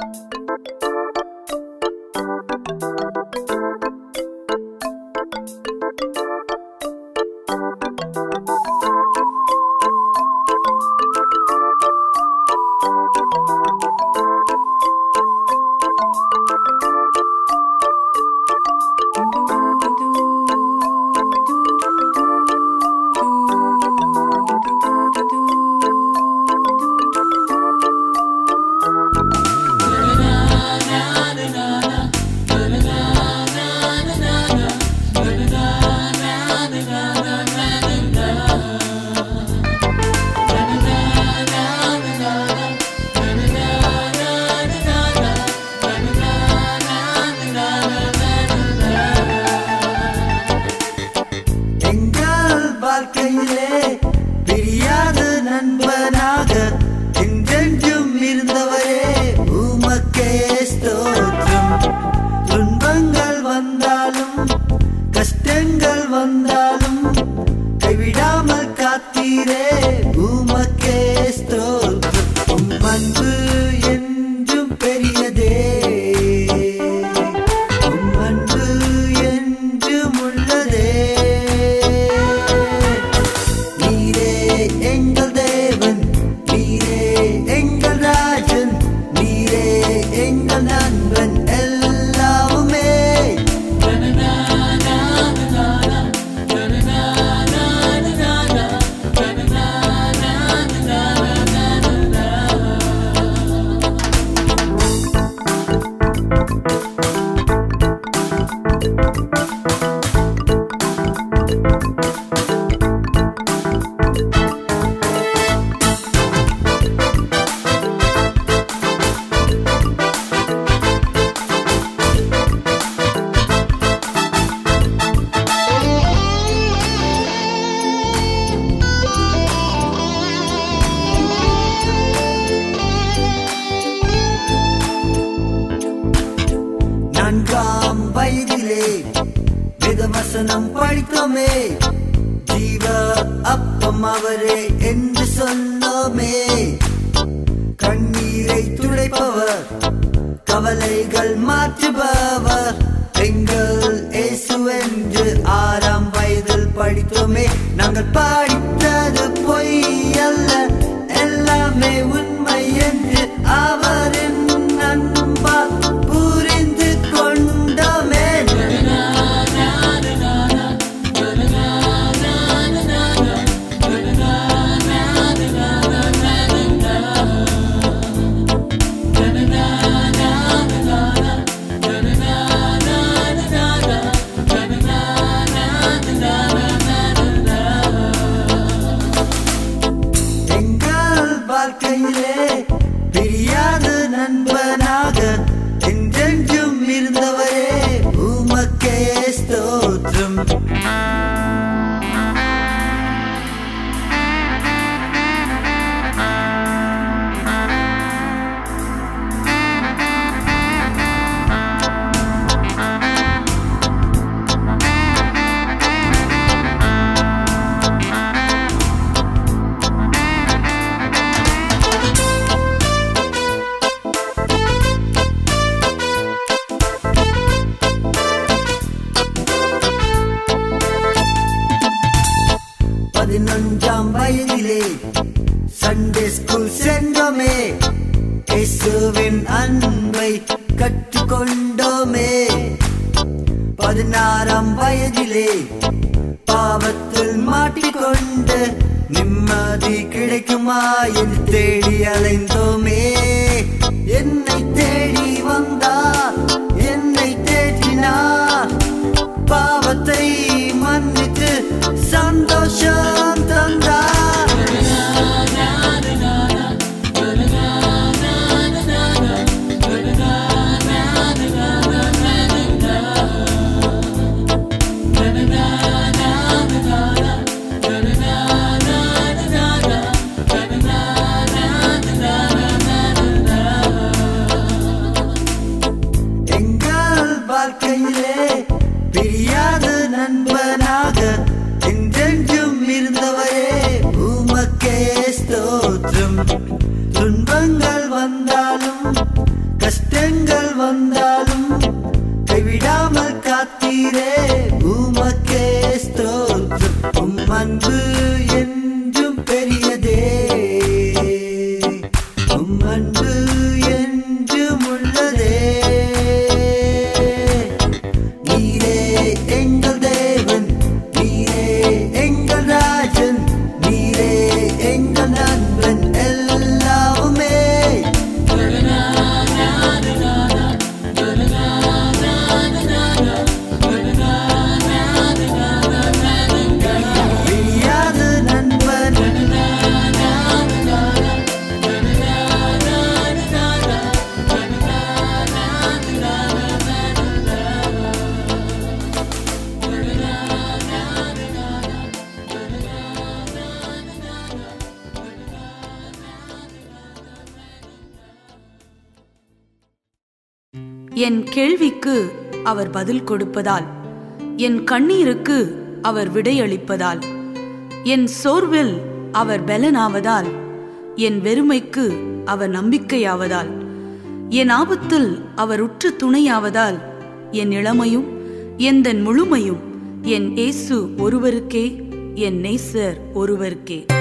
え? one, one. துன்பங்கள் வந்தாலும் கஷ்டங்கள் வந்தாலும் கைவிடாமல் காத்தீரே. கொடுப்பதால். என் கண்ணீருக்கு அவர் விடையளிப்பதால். என் சோர்வில் அவர் பலனாவதால். என் வெறுமைக்கு அவர் நம்பிக்கையாவதால். என் ஆபத்தில் அவர் உற்று துணையாவதால். என் இளமையும் எந்தன் முழுமையும் என் ஏசு ஒருவருக்கே என் நேசர் ஒருவருக்கே.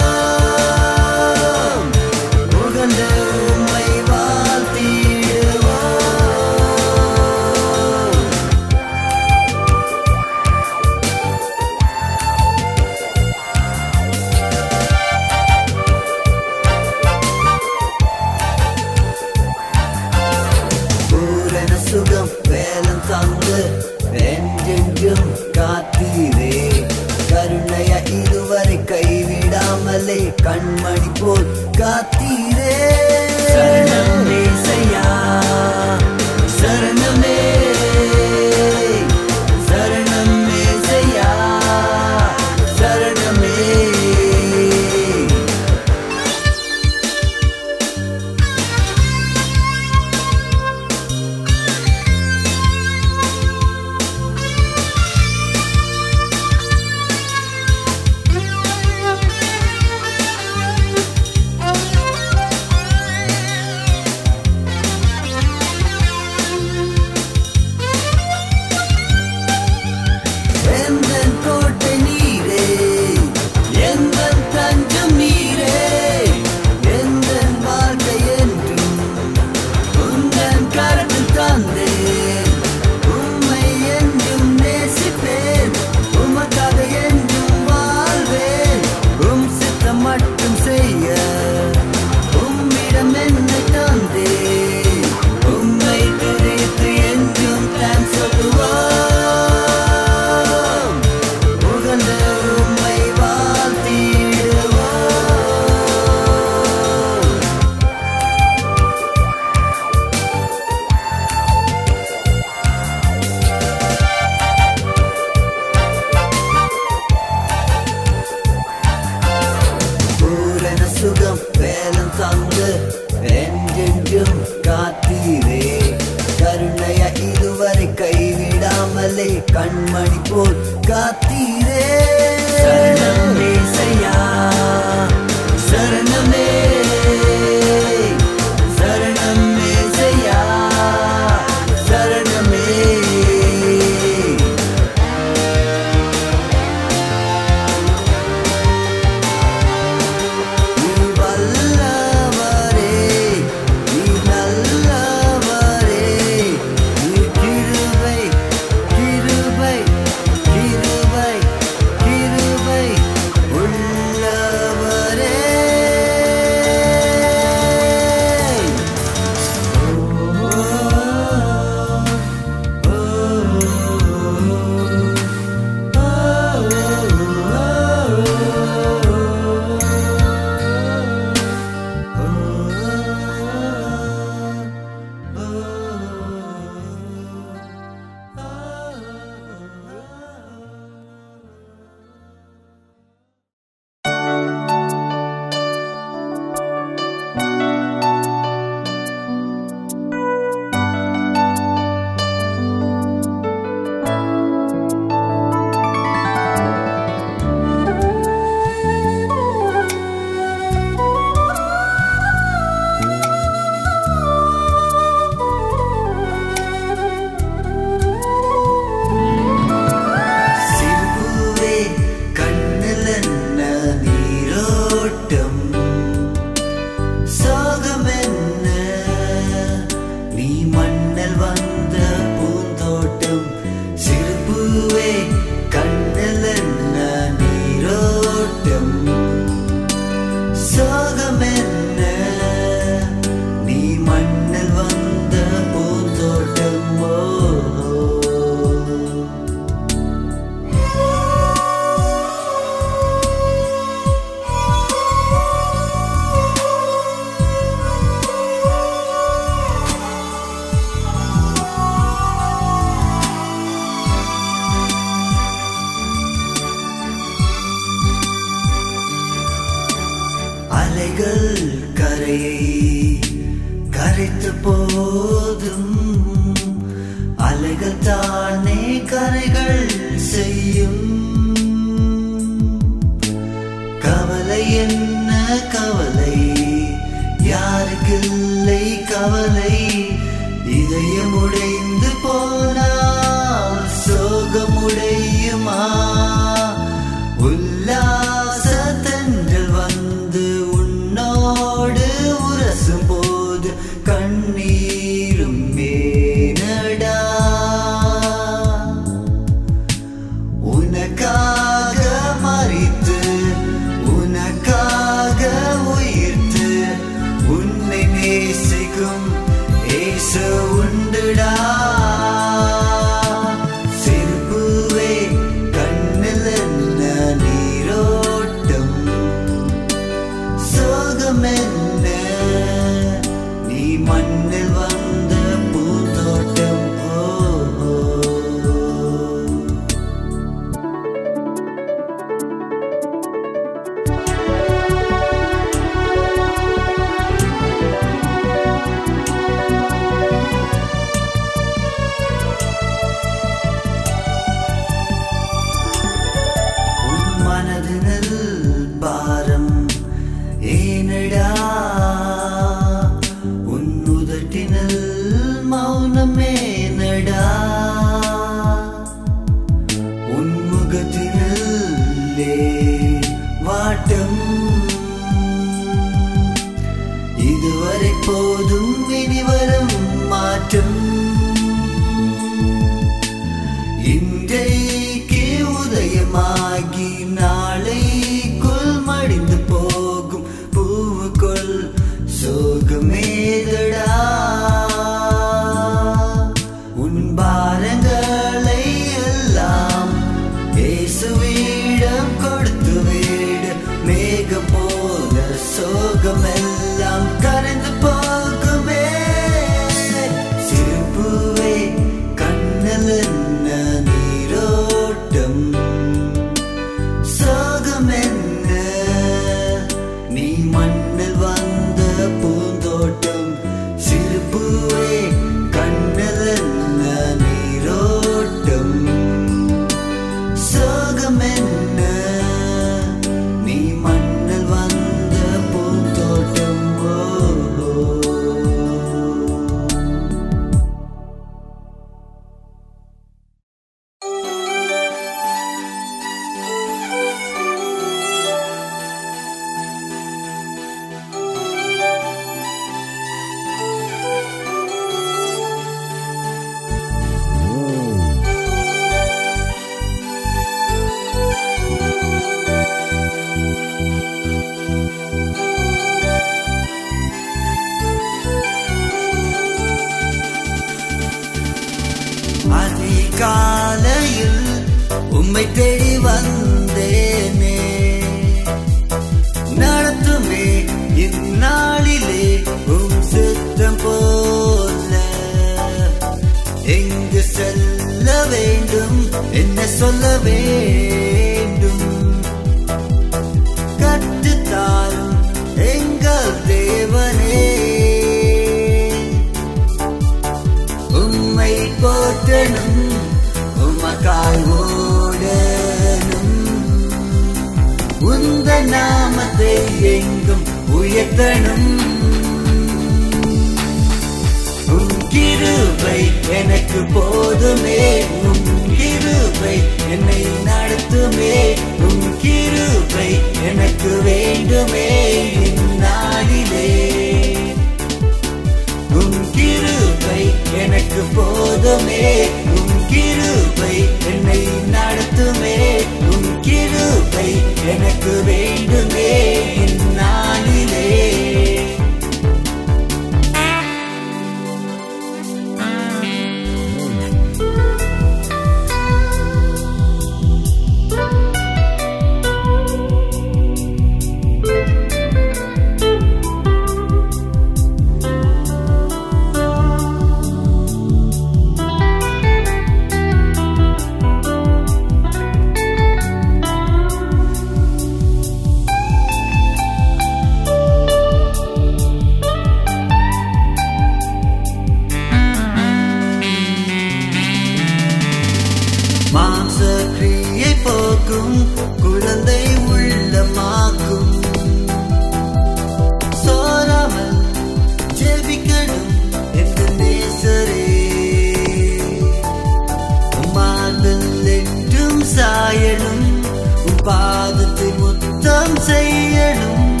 முத்தம் செய்யணும்.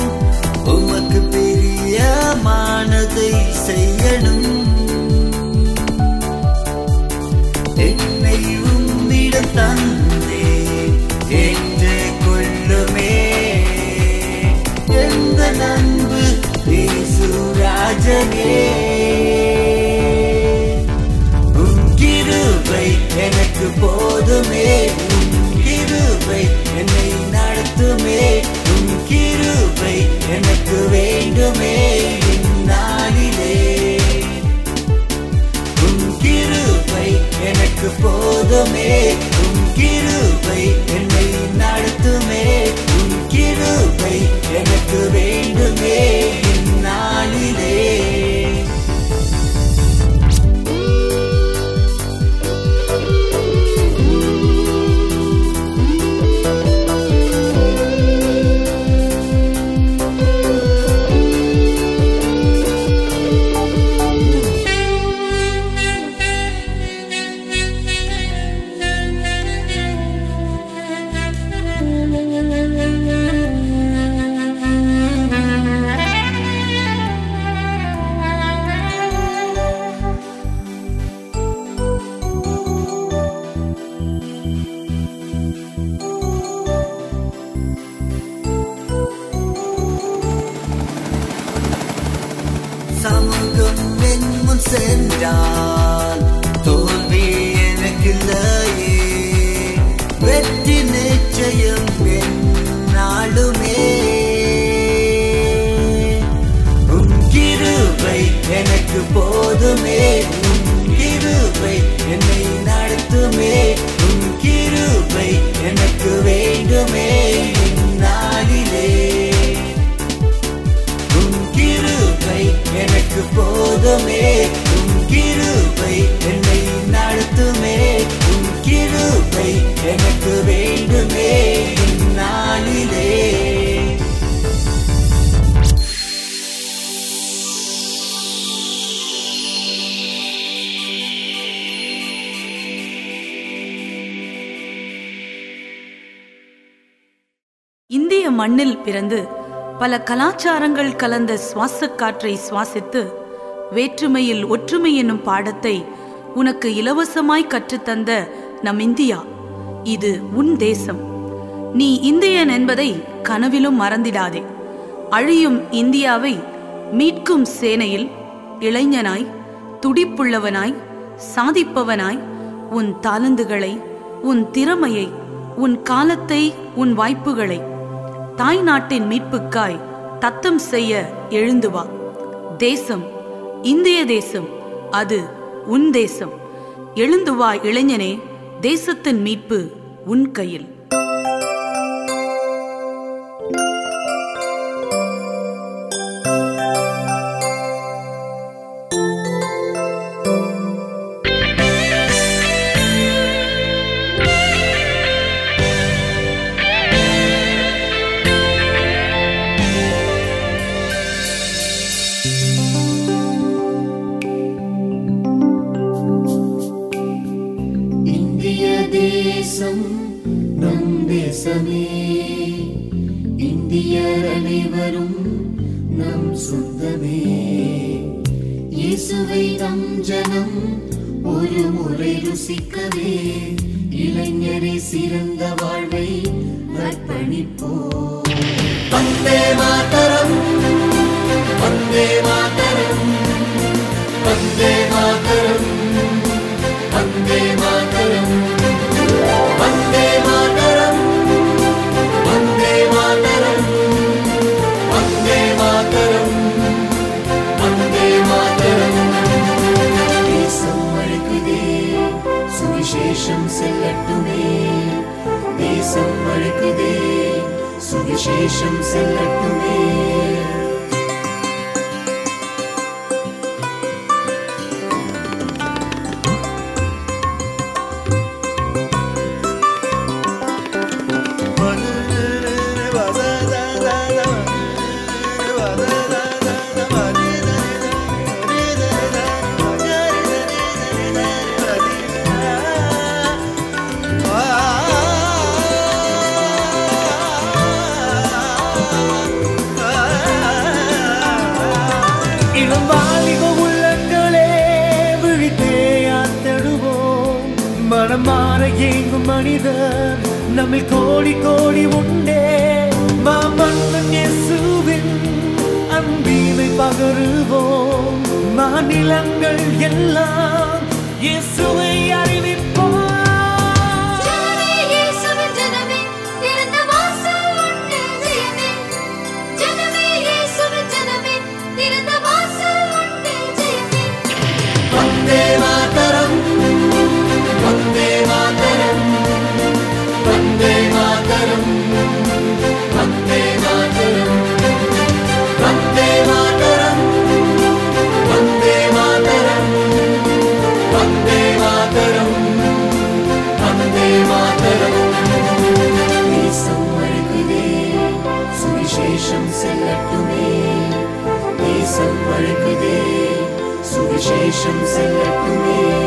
உமக்கு பிரியமானதை செய்யணும். என்னை உம்மிடம் தந்தே என்று கொள்ளுமே. எந்த நண்பு ராஜனே. உன் கிருபை எனக்கு போதுமே. உன் கிருபை என்னை நடத்துமே. to me. சென்றான் தோல்வி எனக்கு இல்லையே வெற்றி நிச்சயம் என்னாலுமே. உங்கிருவை எனக்கு போதுமே. உங்கிருவை என்னை நடத்துமே. உங்கிருவை எனக்கு வேண்டுமே. நாளிலே எனக்கு போதுமே. என்னை நடத்துமே. உன் கிருபை எனக்கு வேண்டுமே. இந்நாளிலே இந்திய மண்ணில் பிறந்து பல கலாச்சாரங்கள் கலந்த சுவாசக் காற்றை சுவாசித்து வேற்றுமையில் ஒற்றுமை என்னும் பாடத்தை உனக்கு இலவசமாய் கற்றுத்தந்த நம் இந்தியா. இது உன் தேசம். நீ இந்தியன் என்பதை கனவிலும் மறந்திடாதே. அழியும் இந்தியாவை மீட்கும் சேனையில் இளைஞனாய் துடிப்புள்ளவனாய் சாதிப்பவனாய் உன் தாளந்துகளை உன் திறமையை உன் காலத்தை உன் வாய்ப்புகளை தாய் நாட்டின் மீட்புக்காய் தத்தம் செய்ய எழுந்து வா. தேசம் இந்திய தேசம் அது உன் தேசம். எழுந்துவா இளைஞனே தேசத்தின் மீட்பு உன் கையில். மாற ஏங்கும் மனிதர் நம்மில் கோடி கோடி உண்டே. மாமன்னன் இயேசுவின் அன்பீமை பகருவோம். மாநிலங்கள் எல்லாம் இயேசுவை அறி and let to me.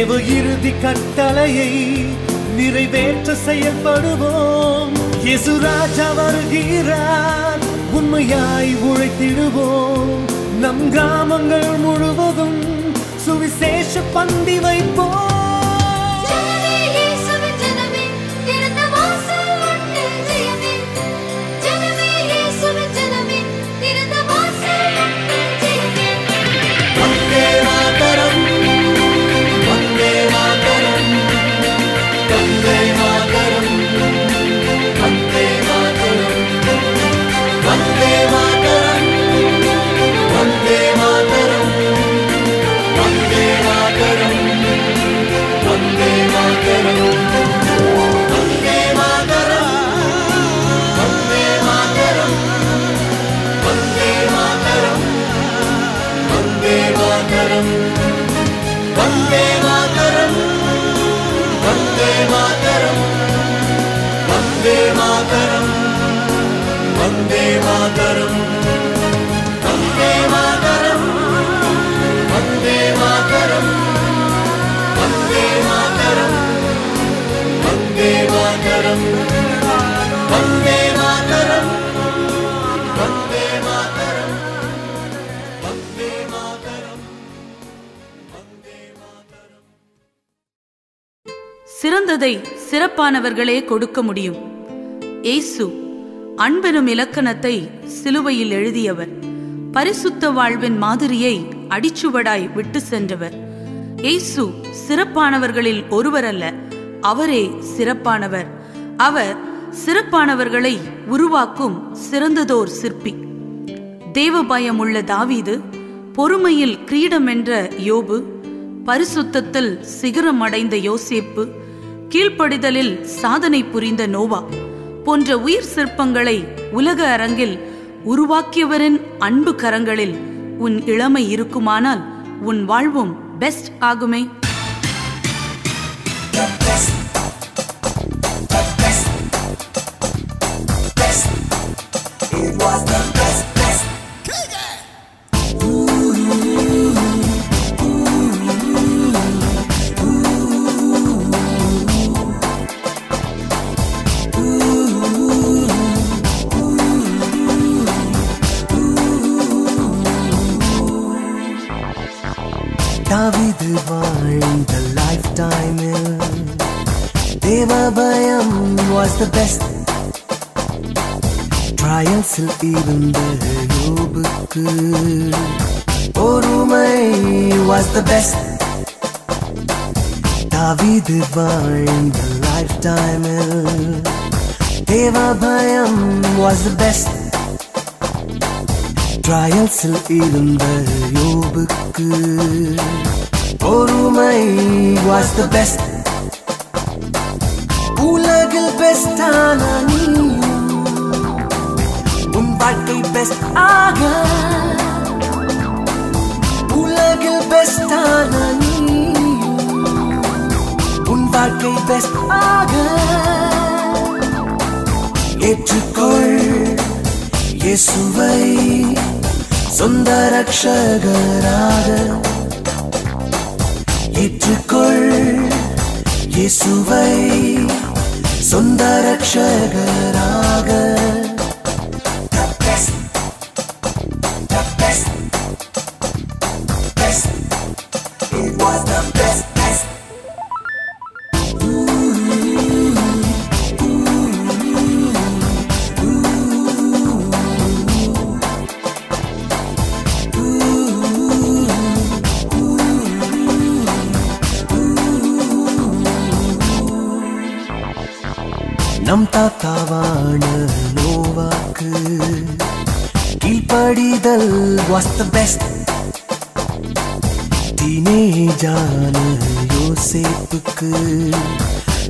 நினைவு இறுதி கட்டளையை நிறைவேற்ற செயல்படுவோம். இயேசு ராஜா வருகிறார் உண்மையாய் உழைத்திடுவோம். நம் கிராமங்கள் முழுவதும் சுவிசேஷ பந்தி வைப்போம். மாதரம். வந்தே மாதரம். வந்தே மாதரம். வந்தே மாதரம். வந்தே மாதரம். வந்தே மாதரம். வந்தே மாதரம். வந்தே மாதரம். வந்தே மாதரம். சிறந்ததை சிறப்பானவர்களே கொடுக்க முடியும். ஏசு அன்பெனும் இலக்கணத்தை சிலுவையில் எழுதியவர். பரிசுத்த வாழ்வின் மாதிரியை அடிச்சுவடாய் விட்டு சென்றவர். ஏசு சிறப்பானவர்களில் ஒருவர் அல்ல அவரே சிறப்பானவர். அவர் சிறப்பானவர்களை உருவாக்கும் சிறந்ததோர் சிற்பி. தேவபயம் உள்ள தாவீது பொறுமையில் கிரீடம் என்ற யோபு பரிசுத்தத்தில் சிகரம் அடைந்த யோசேப்பு கீழ்ப்படிதலில் சாதனை புரிந்த நோவா. போன்ற உயிர் சிற்பங்களை உலக அரங்கில் உருவாக்கியவரின் அன்பு கரங்களில் உன் இளமை இருக்குமானால் உன் வாழ்வும் பெஸ்ட் ஆகுமே. தாவிது லைஃப் டைமில் தேவபயம் was the best ட்ரையல்ஸில் இருந்த யோபுக்கு பொறுமை was the best தாவிது வாழ்ந்த லைஃப் டைமில் தேவபயம் was the best ட்ரையல்ஸில் இருந்த யோபுக்கு பொறுமை வாஸ் த பெஸ்ட் உலகில் பெஸ்டான நீ உன் வாழ்க்கை பெஸ்ட் ஆக. உலகில் பெஸ்டான நீ உன் வாழ்க்கை பெஸ்ட் ஆக. ஏற்றுக்கொள் இயேசுவை சொந்த ரக்ஷகராக. ஏற்றுக்கொள். இயேசுவை சொந்த ரட்சகர் நம் தாத்தாவான நோவாக்கு. கீழ்ப்படிதல் வாஸ் த பெஸ்ட் டீனேஜான யோசேப்புக்கு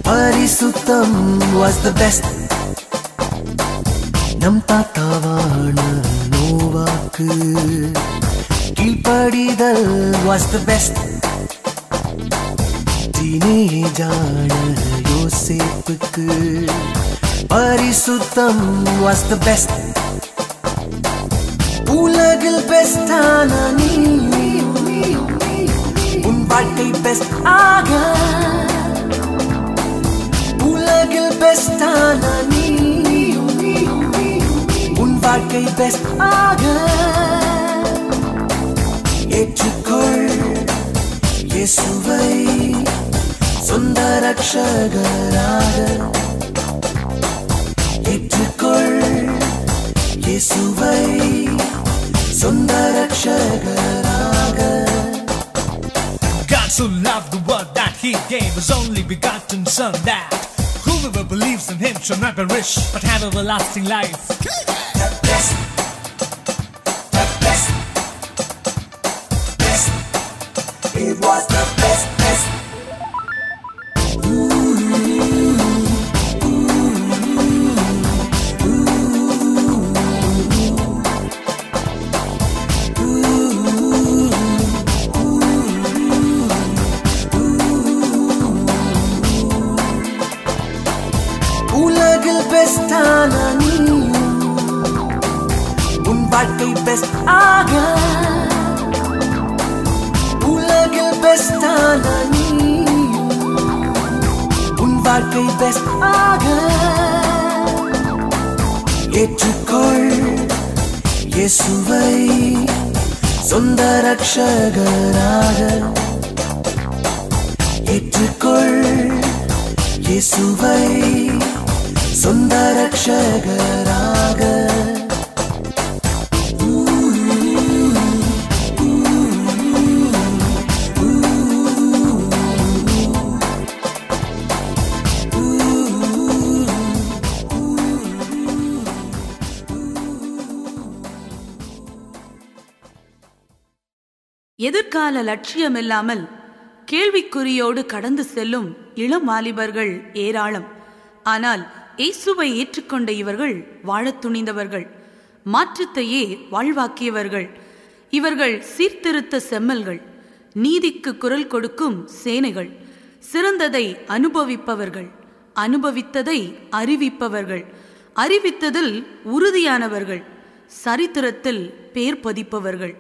பரிசுத்தம் வாஸ் த பெஸ்ட் நம் தாத்தாவான நோவாக்கு கீழ்ப்படிதல் வாஸ் த பெஸ்ட் டீனேஜான யோசேப்புக்கு பரிசுத்தம் வாஸ் த பெஸ்ட் உலகில் பெஸ்டான நீ உன் வாழ்க்கை பெஸ்ட் ஆக. உலகில் பெஸ்டான நீ உன் வாழ்க்கை பெஸ்ட் ஆக. ஏற்றுக்கொள். இயேசுவை சொந்த ரட்சகராக ஏற்றுக்கொள் இயேசுவை சொந்த ரட்சகராக God so loved the world that he gave his only begotten Son, that whoever believes in him shall not perish but have everlasting life. உன் வாழ்க்கை ஏற்றுக்கொள் இயேசுவை சொந்த ரட்சகராக ஏற்றுக்கொள் இயேசுவை சொந்த ரட்சகராக எதிர்கால லட்சியமில்லாமல் கேள்விக்குறியோடு கடந்து செல்லும் இளம் வாலிபர்கள் ஏராளம். ஆனால் இயேசுவை ஏற்றுக்கொண்ட இவர்கள் வாழத் துணிந்தவர்கள் மாற்றத்தையே வாழ்வாக்கியவர்கள். இவர்கள் சீர்திருத்த செம்மல்கள் நீதிக்கு குரல் கொடுக்கும் சேனைகள் சிறந்ததை அனுபவிப்பவர்கள் அனுபவித்ததை அறிவிப்பவர்கள் அறிவித்ததில் உறுதியானவர்கள் சரித்திரத்தில் பேர் பதிப்பவர்கள்.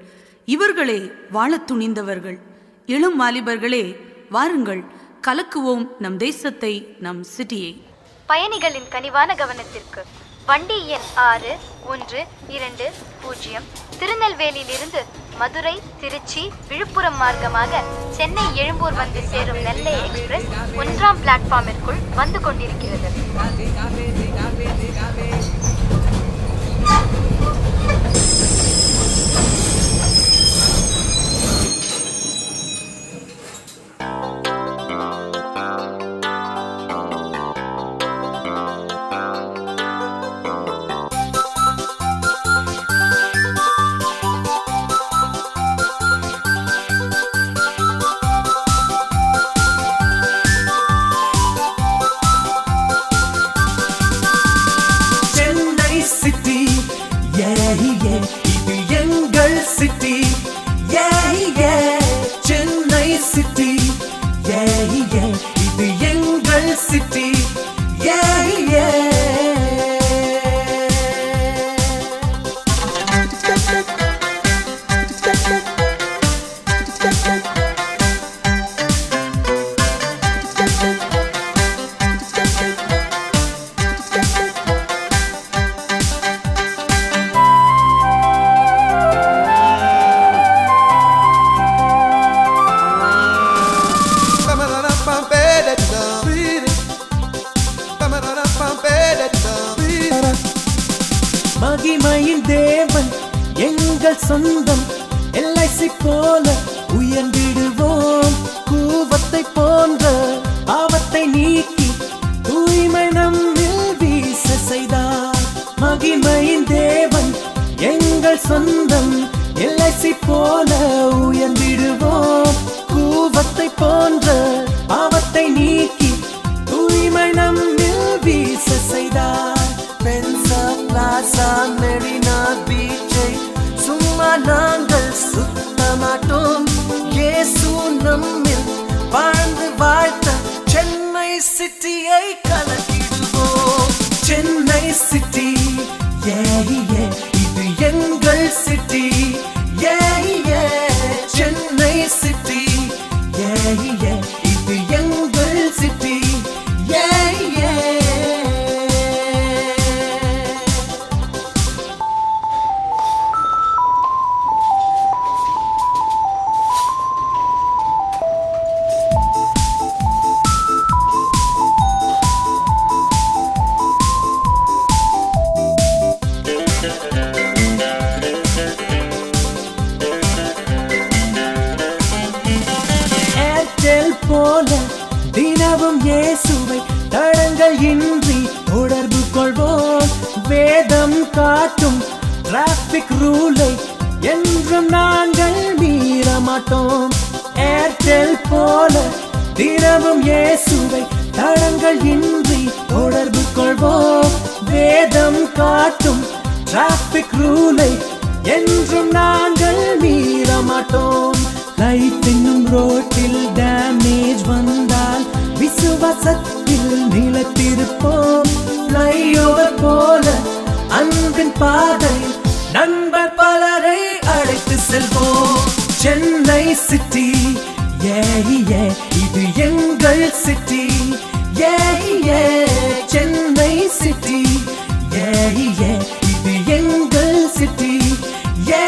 இவர்களே வாழத் துணிந்தவர்கள். இளம் வாலிபர்களே வாருங்கள். கலக்குவோம் நம் தேசத்தை நம் சிட்டியை. பயணிகளின் கனிவான கவனத்திற்கு வண்டி எண் ஆறு ஒன்று இரண்டு பூஜ்ஜியம். திருநெல்வேலியிலிருந்து மதுரை திருச்சி விழுப்புரம் மார்க்கமாக சென்னை எழும்பூர் வந்து சேரும் நெல்லை எக்ஸ்பிரஸ் ஒன்றாம் பிளாட்ஃபார்மிற்குள் வந்து கொண்டிருக்கிறது. Thank you. City eight. City A A இது எங்கள் city A A Chennai city A A இது எங்கள் சிட்டி ஏ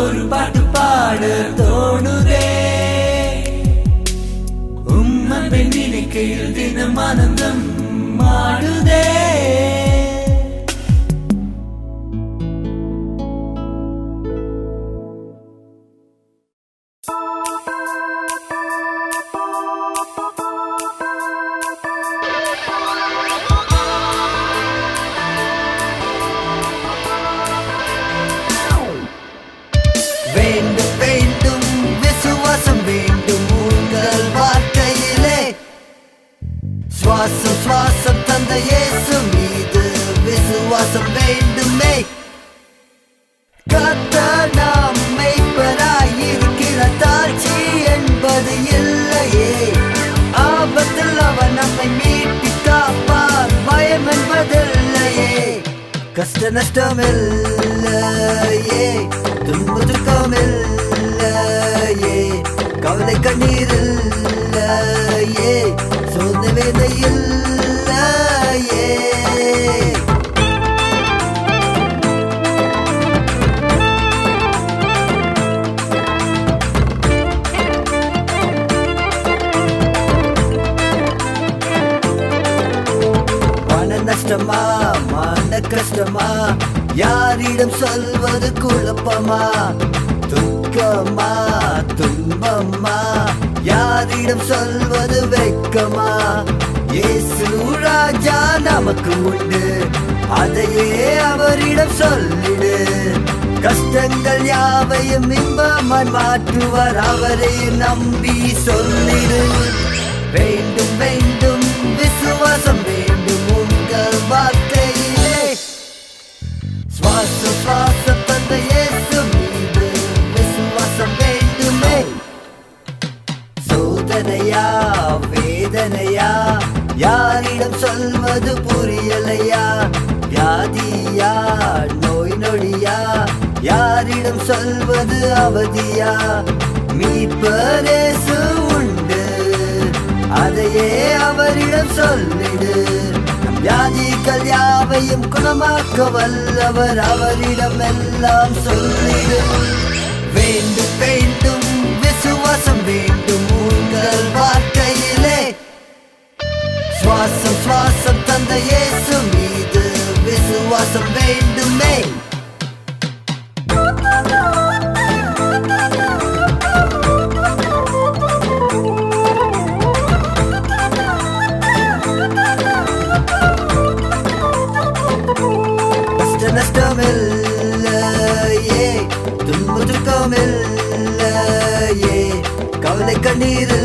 ஒரு பாட்டு பாட தோணுதே. உம்மன் பெண் நினைக்கையில் தினம் ஆனந்தம் மாடுதே. ஆசம் சுவாசம் தந்த இயேசு மீது விசுவாசம் வேண்டுமே. கத்த நாம் மெய்ப்பராயிருக்கிற தாட்சி என்பது இல்லையே. ஆபத்தில் அவன் நம்மை மீட்டி காப்பார் பயம் என்பதில்லையே. கஷ்ட நஷ்டம் இல்லையே துன்ப இல்லையே. கவலை கண்ணீர் இல்லையே. விதையில்லையே நஷ்டமா மான கஷ்டமா யாரிடம் சொல்வது குழப்பமா? துக்கமா துன்பமா? யாரிடம் சொல்வது வெக்கமா இயேசு ராஜா நமக்கு உண்டு. அதையே அவரிடம் சொல்லிடு. கஷ்டங்கள் யாவையும் இன்பமாய் மாற்றுவார். அவரை நம்பி சொல்லிடு. வேண்டும் வேண்டும் விசுவாசம் வேண்டும் உங்கள் வார்த்தையிலே சுவாச சுவாச தந்த வேதனையா வேதனையா? யாரிடம் சொல்வது புரியலையா? வியாதியா நோய் நொடியா? யாரிடம் சொல்வது அவதியா? மீட்பரேசு உண்டு. அதையே அவரிடம் சொல்லிடு. வியாதிகள் யாவையும் குணமாக்க வல்லவர். அவரிடம் எல்லாம் சொல்லிடு. வேண்டும் வேண்டும் விசுவாசம் வேண்டும் உங்கள் வாழ்க்கையிலே. சுவாசம் சுவாசம் தந்த இயேசு மீது விசுவாசம் வேண்டுமே. கவலை